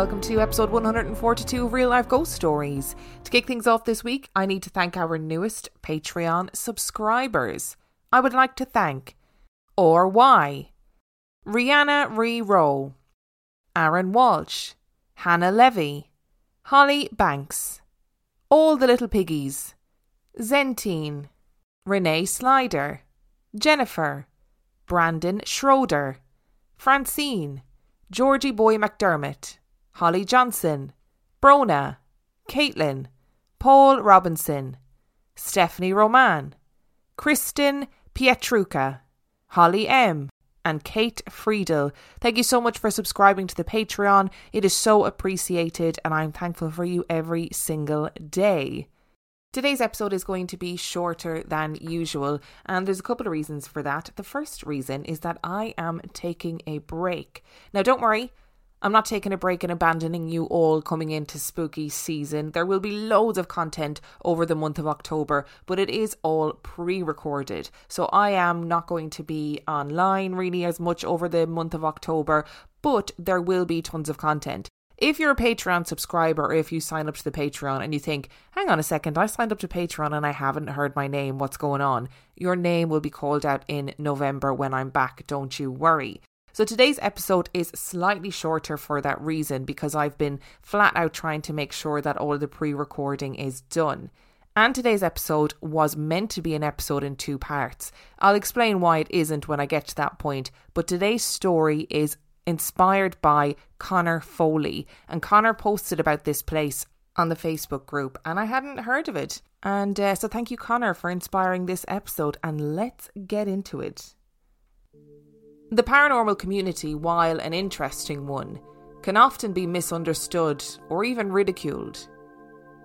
welcome to episode 142 of Real Life Ghost Stories. To kick things off this week, I need to thank our newest Patreon subscribers. I would like to thank Or Why, Rihanna Ree Rowe, Aaron Walsh, Hannah Levy, Holly Banks, All the Little Piggies, Zentine, Renee Slider, Jennifer, Brandon Schroeder, Francine, Georgie Boy McDermott, Holly Johnson, Brona, Caitlin, Paul Robinson, Stephanie Roman, Kristen Pietruca, Holly M, and Kate Friedel. Thank you so much for subscribing to the Patreon. It is so appreciated, and I'm thankful for you every single day. Today's episode is going to be shorter than usual, and there's a couple of reasons for that. The first reason is that I am taking a break. Now, don't worry, I'm not taking a break and abandoning you all coming into spooky season. There will be loads of content over the month of October, but it is all pre recorded. So I am not going to be online really as much over the month of October, but there will be tons of content. If you're a Patreon subscriber or if you sign up to the Patreon and you think, hang on a second, I signed up to Patreon and I haven't heard my name, what's going on? Your name will be called out in November when I'm back, don't you worry. So today's episode is slightly shorter for that reason because I've been flat out trying to make sure that all the pre recording is done. And today's episode was meant to be an episode in two parts. I'll explain why it isn't when I get to that point, but today's story is inspired by Connor Foley. And Connor posted about this place on the Facebook group, and I hadn't heard of it. And uh, so, thank you, Connor, for inspiring this episode. And let's get into it. The paranormal community, while an interesting one, can often be misunderstood or even ridiculed.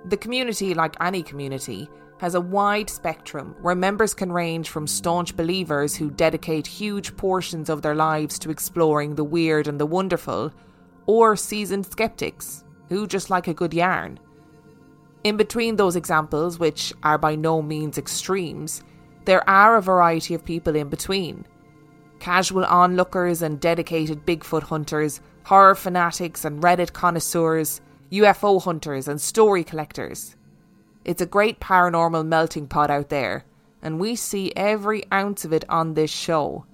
The community, like any community, has a wide spectrum where members can range from staunch believers who dedicate huge portions of their lives to exploring the weird and the wonderful, or seasoned skeptics who just like a good yarn. In between those examples, which are by no means extremes, there are a variety of people in between. Casual onlookers and dedicated Bigfoot hunters, horror fanatics and Reddit connoisseurs, UFO hunters and story collectors. It's a great paranormal melting pot out there, and we see every ounce of it on this show.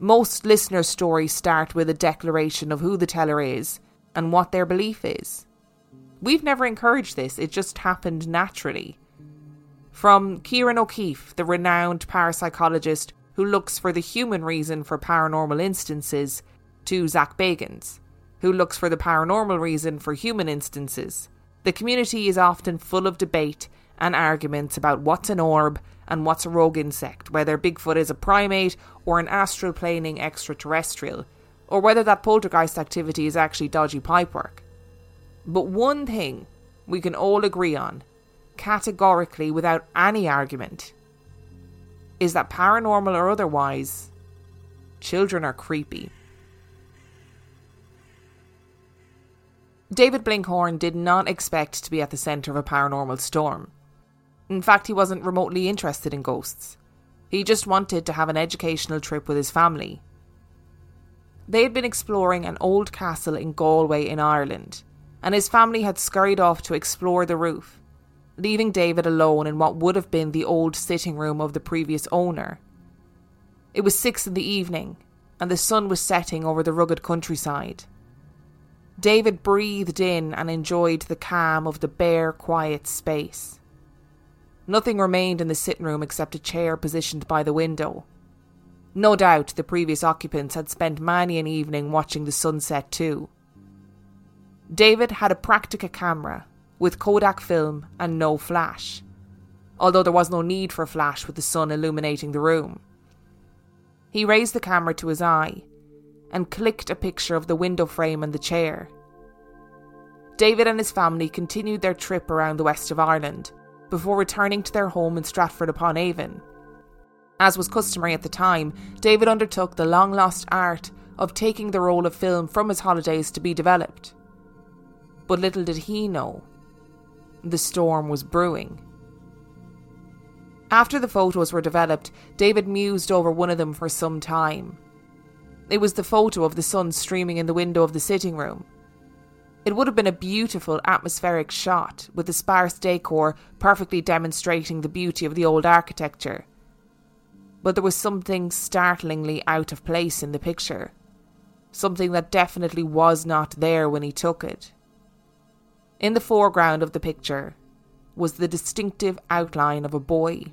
Most listener stories start with a declaration of who the teller is and what their belief is. We've never encouraged this, it just happened naturally. From Ciarán O'Keeffe, the renowned parapsychologist who looks for the human reason for paranormal instances, to Zak Bagans, who looks for the paranormal reason for human instances. The community is often full of debate and arguments about what's an orb and what's a rogue insect, whether Bigfoot is a primate or an astral planing extraterrestrial, or whether that poltergeist activity is actually dodgy pipework. But one thing we can all agree on, categorically without any argument, is that paranormal or otherwise, children are creepy. David Blinkhorn did not expect to be at the centre of a paranormal storm. In fact, he wasn't remotely interested in ghosts. He just wanted to have an educational trip with his family. They had been exploring an old castle in Galway in Ireland, and his family had scurried off to explore the roof, leaving David alone in what would have been the old sitting room of the previous owner. It was six in the evening, and the sun was setting over the rugged countryside. David breathed in and enjoyed the calm of the bare, quiet space. Nothing remained in the sitting room except a chair positioned by the window. No doubt the previous occupants had spent many an evening watching the sunset too. David had a Praktica camera with Kodak film and no flash, although there was no need for flash with the sun illuminating the room. He raised the camera to his eye and clicked a picture of the window frame and the chair. David and his family continued their trip around the west of Ireland before returning to their home in Stratford upon Avon. As was customary at the time, David undertook the long lost art of taking the roll of film from his holidays to be developed. But little did he know, the storm was brewing. After the photos were developed, David mused over one of them for some time. It was the photo of the sun streaming in the window of the sitting room. It would have been a beautiful atmospheric shot, with the sparse decor perfectly demonstrating the beauty of the old architecture. But there was something startlingly out of place in the picture. Something that definitely was not there when he took it. In the foreground of the picture was the distinctive outline of a boy.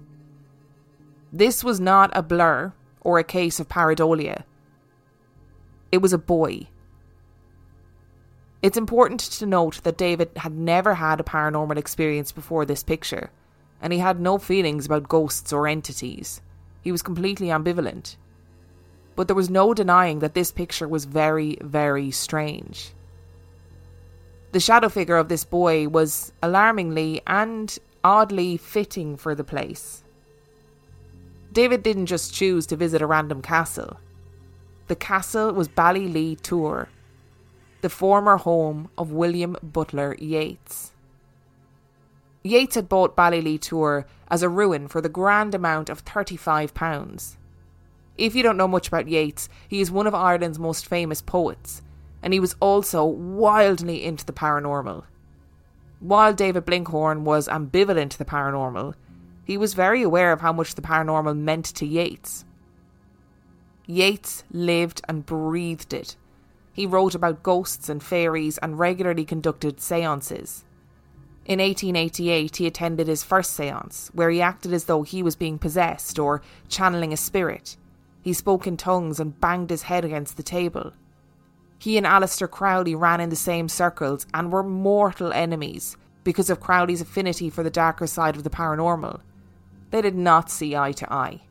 This was not a blur or a case of pareidolia. It was a boy. It's important to note that David had never had a paranormal experience before this picture, and he had no feelings about ghosts or entities. He was completely ambivalent. But there was no denying that this picture was very, very strange. The shadow figure of this boy was alarmingly and oddly fitting for the place. David didn't just choose to visit a random castle. The castle was Ballylee Thoor, the former home of William Butler Yeats. Yeats had bought Ballylee Thoor as a ruin for the grand amount of £35. If you don't know much about Yeats, he is one of Ireland's most famous poets, and he was also wildly into the paranormal. While David Blinkhorn was ambivalent to the paranormal, he was very aware of how much the paranormal meant to Yeats. Yeats lived and breathed it. He wrote about ghosts and fairies and regularly conducted seances. In 1888, he attended his first seance, where he acted as though he was being possessed or channeling a spirit. He spoke in tongues and banged his head against the table. He and Aleister Crowley ran in the same circles and were mortal enemies because of Crowley's affinity for the darker side of the paranormal. They did not see eye to eye.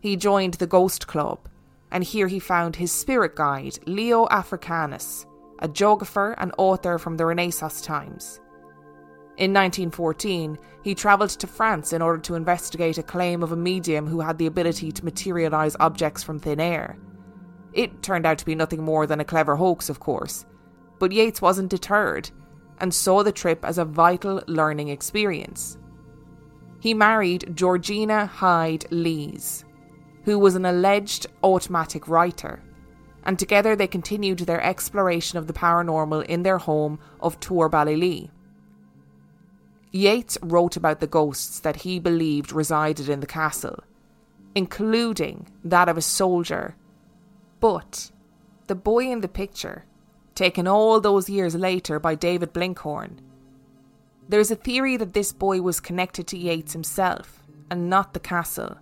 He joined the Ghost Club, and here he found his spirit guide, Leo Africanus, a geographer and author from the Renaissance times. In 1914, he travelled to France in order to investigate a claim of a medium who had the ability to materialise objects from thin air. It turned out to be nothing more than a clever hoax, of course, but Yeats wasn't deterred and saw the trip as a vital learning experience. He married Georgina Hyde Lees, who was an alleged automatic writer, and together they continued their exploration of the paranormal in their home of Thoor Ballylee. Yeats wrote about the ghosts that he believed resided in the castle, including that of a soldier. But the boy in the picture, taken all those years later by David Blinkhorn, there's a theory that this boy was connected to Yeats himself and not the castle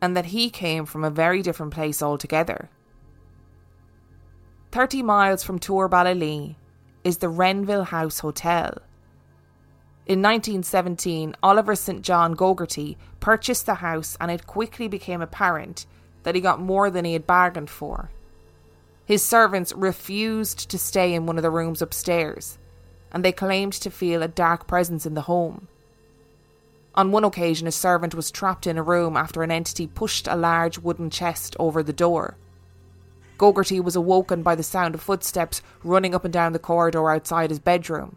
and that he came from a very different place altogether. 30 miles from Thoor Ballylee is the Renvyle House Hotel. In 1917, Oliver St. John Gogarty purchased the house, and it quickly became apparent that he got more than he had bargained for. His servants refused to stay in one of the rooms upstairs, and they claimed to feel a dark presence in the home. On one occasion, a servant was trapped in a room after an entity pushed a large wooden chest over the door. Gogarty was awoken by the sound of footsteps running up and down the corridor outside his bedroom.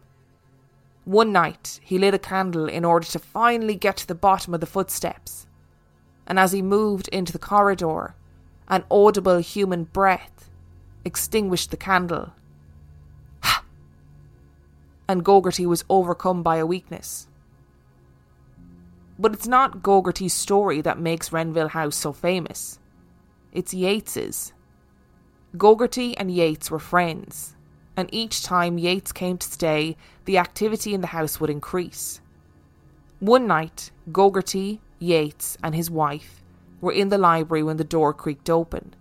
One night, he lit a candle in order to finally get to the bottom of the footsteps. And as he moved into the corridor, an audible human breath extinguished the candle. Ha! And Gogarty was overcome by a weakness. But it's not Gogarty's story that makes Renvyle House so famous. It's Yeats's. Gogarty and Yeats were friends. and each time Yeats came to stay, the activity in the house would increase. One night, Gogarty, Yeats, and his wife were in the library when the door creaked open.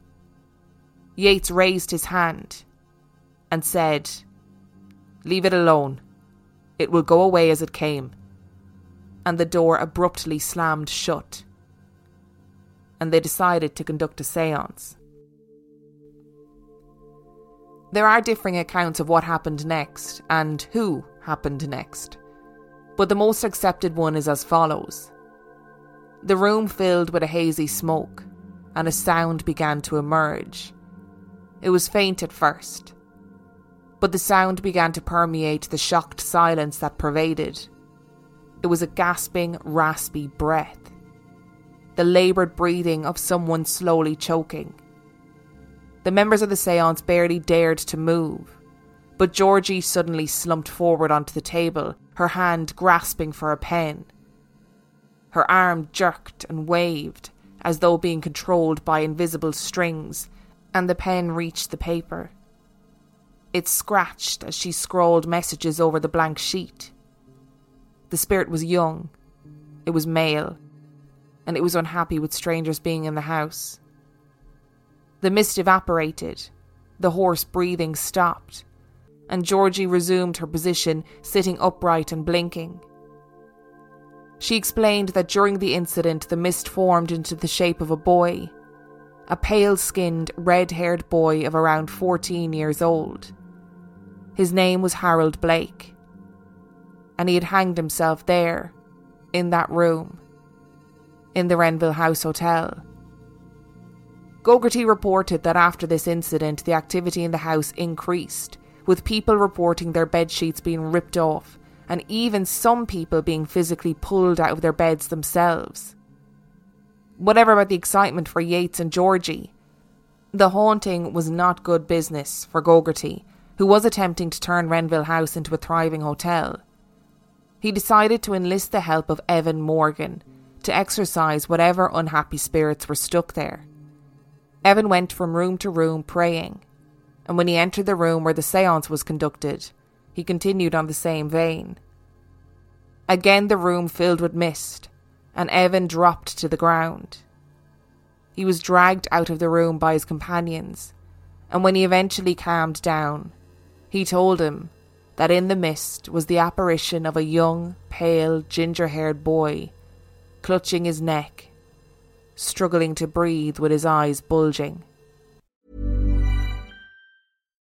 Yeats raised his hand and said, Leave it alone. It will go away as it came. And the door abruptly slammed shut. And they decided to conduct a seance. There are differing accounts of what happened next and who happened next, but the most accepted one is as follows The room filled with a hazy smoke, and a sound began to emerge. It was faint at first, but the sound began to permeate the shocked silence that pervaded. It was a gasping, raspy breath, the laboured breathing of someone slowly choking. The members of the seance barely dared to move, but Georgie suddenly slumped forward onto the table, her hand grasping for a pen. Her arm jerked and waved as though being controlled by invisible strings, and the pen reached the paper. It scratched as she scrawled messages over the blank sheet. The spirit was young, it was male, and it was unhappy with strangers being in the house. The mist evaporated, the hoarse breathing stopped, and Georgie resumed her position, sitting upright and blinking. She explained that during the incident, the mist formed into the shape of a boy, a pale skinned, red haired boy of around 14 years old. His name was Harold Blake, and he had hanged himself there, in that room, in the Renvyle House Hotel. Gogarty reported that after this incident, the activity in the house increased, with people reporting their bed sheets being ripped off, and even some people being physically pulled out of their beds themselves. Whatever about the excitement for Yeats and Georgie, the haunting was not good business for Gogarty, who was attempting to turn Renvyle House into a thriving hotel. He decided to enlist the help of Evan Morgan to exorcise whatever unhappy spirits were stuck there. Evan went from room to room praying, and when he entered the room where the seance was conducted, he continued on the same vein. Again, the room filled with mist, and Evan dropped to the ground. He was dragged out of the room by his companions, and when he eventually calmed down, he told him that in the mist was the apparition of a young, pale, ginger haired boy, clutching his neck struggling to breathe with his eyes bulging.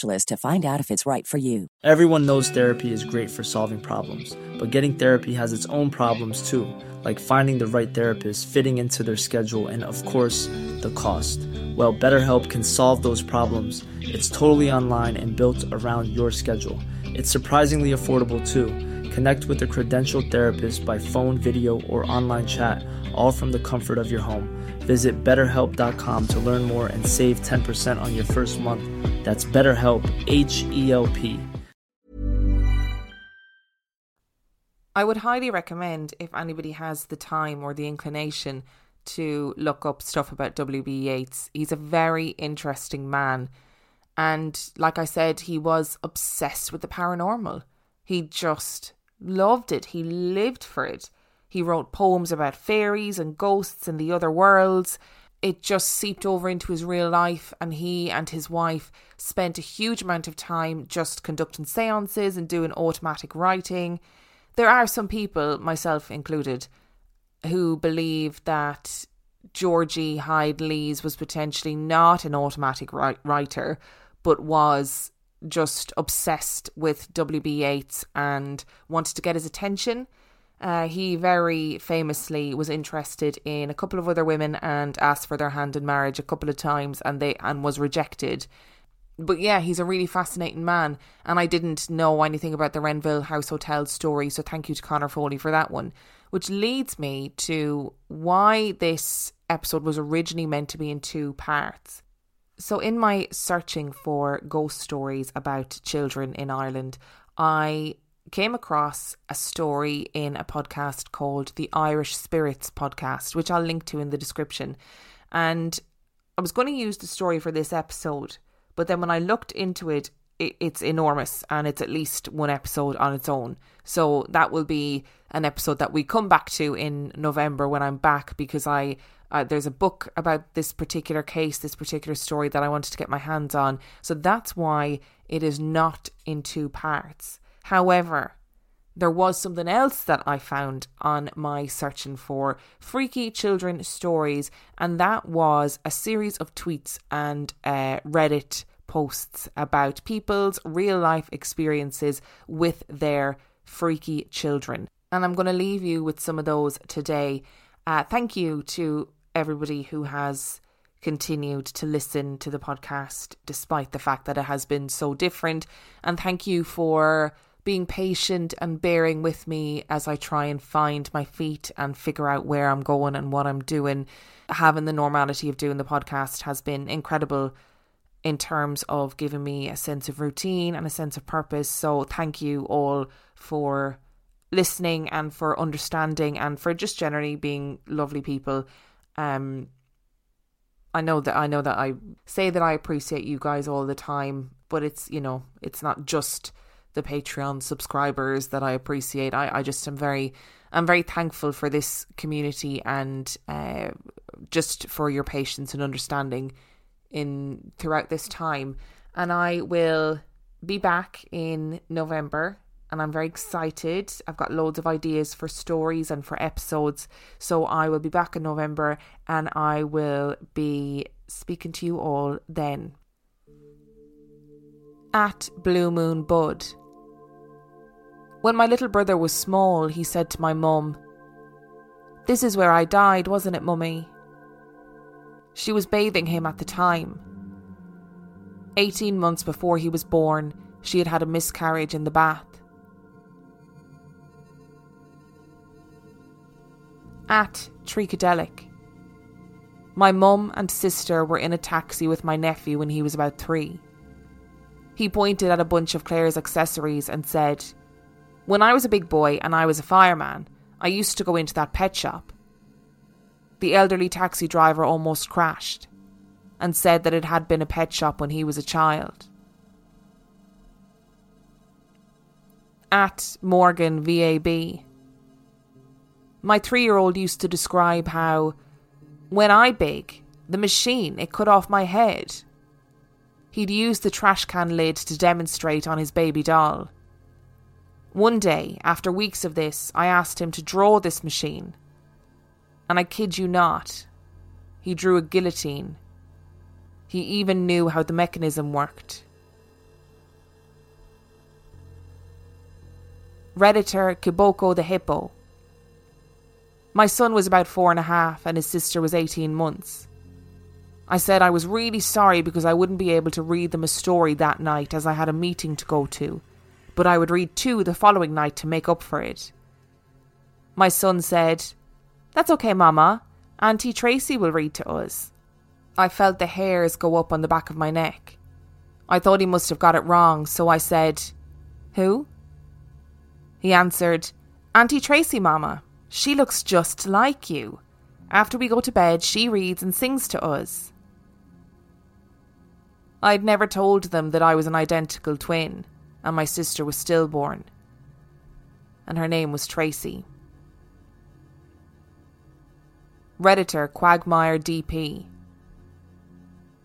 to find out if it's right for you. Everyone knows therapy is great for solving problems, but getting therapy has its own problems too, like finding the right therapist, fitting into their schedule, and of course, the cost. Well, BetterHelp can solve those problems. It's totally online and built around your schedule. It's surprisingly affordable too. Connect with a credentialed therapist by phone, video, or online chat, all from the comfort of your home. Visit betterhelp.com to learn more and save 10% on your first month. That's BetterHelp, H E L P. I would highly recommend if anybody has the time or the inclination to look up stuff about W.B. Yeats. He's a very interesting man. And like I said, he was obsessed with the paranormal. He just loved it, he lived for it. He wrote poems about fairies and ghosts and the other worlds. it just seeped over into his real life, and he and his wife spent a huge amount of time just conducting seances and doing automatic writing. There are some people, myself included, who believe that Georgie Hyde Lees was potentially not an automatic writer, but was just obsessed with W.B. Yeats and wanted to get his attention. Uh, he very famously was interested in a couple of other women and asked for their hand in marriage a couple of times, and they and was rejected. But yeah, he's a really fascinating man, and I didn't know anything about the Renvyle House Hotel story, so thank you to Connor Foley for that one. Which leads me to why this episode was originally meant to be in two parts. So, in my searching for ghost stories about children in Ireland, I came across a story in a podcast called the Irish Spirits Podcast, which I'll link to in the description. And I was going to use the story for this episode, but then when I looked into it, it, it's enormous and it's at least one episode on its own. So that will be an episode that we come back to in November when I'm back because I uh, there's a book about this particular case, this particular story that I wanted to get my hands on. So that's why it is not in two parts. However, there was something else that I found on my searching for freaky children stories, and that was a series of tweets and uh, Reddit posts about people's real life experiences with their freaky children. And I'm going to leave you with some of those today. Uh, thank you to everybody who has continued to listen to the podcast despite the fact that it has been so different. And thank you for being patient and bearing with me as I try and find my feet and figure out where I'm going and what I'm doing. Having the normality of doing the podcast has been incredible in terms of giving me a sense of routine and a sense of purpose. So, thank you all for listening and for understanding and for just generally being lovely people. Um, I know that I know that I say that I appreciate you guys all the time, but it's you know it's not just the Patreon subscribers that I appreciate. I, I just am very I'm very thankful for this community and uh, just for your patience and understanding in throughout this time. And I will be back in November and I'm very excited. I've got loads of ideas for stories and for episodes. So I will be back in November and I will be speaking to you all then. At Blue Moon Bud when my little brother was small, he said to my mum, This is where I died, wasn't it, mummy? She was bathing him at the time. Eighteen months before he was born, she had had a miscarriage in the bath. At Tricadelic. My mum and sister were in a taxi with my nephew when he was about three. He pointed at a bunch of Claire's accessories and said, when I was a big boy and I was a fireman, I used to go into that pet shop. The elderly taxi driver almost crashed and said that it had been a pet shop when he was a child. At Morgan VAB. My three year old used to describe how, when I big, the machine, it cut off my head. He'd use the trash can lid to demonstrate on his baby doll one day, after weeks of this, I asked him to draw this machine. And I kid you not, he drew a guillotine. He even knew how the mechanism worked. Redditor Kiboko the Hippo. My son was about four and a half, and his sister was 18 months. I said I was really sorry because I wouldn't be able to read them a story that night as I had a meeting to go to but I would read two the following night to make up for it. My son said, That's okay, Mama. Auntie Tracy will read to us. I felt the hairs go up on the back of my neck. I thought he must have got it wrong, so I said, Who? He answered, Auntie Tracy, Mama. She looks just like you. After we go to bed, she reads and sings to us. I'd never told them that I was an identical twin and my sister was stillborn. And her name was Tracy. Redditor Quagmire DP.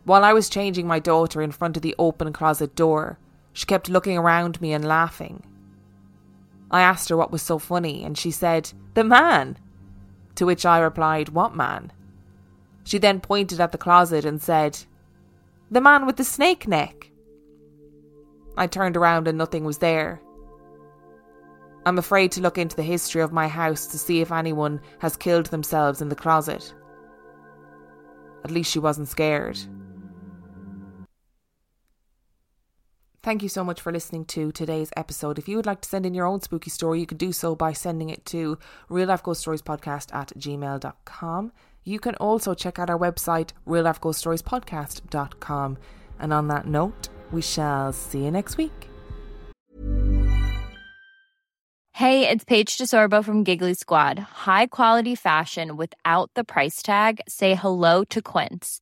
While I was changing my daughter in front of the open closet door, she kept looking around me and laughing. I asked her what was so funny, and she said, The man! To which I replied, What man? She then pointed at the closet and said, The man with the snake neck. I turned around and nothing was there. I'm afraid to look into the history of my house to see if anyone has killed themselves in the closet. At least she wasn't scared. Thank you so much for listening to today's episode. If you would like to send in your own spooky story, you can do so by sending it to real life ghost stories podcast at gmail.com. You can also check out our website, real life ghost stories podcast.com. And on that note, we shall see you next week. Hey, it's Paige DeSorbo from Giggly Squad. High quality fashion without the price tag? Say hello to Quince.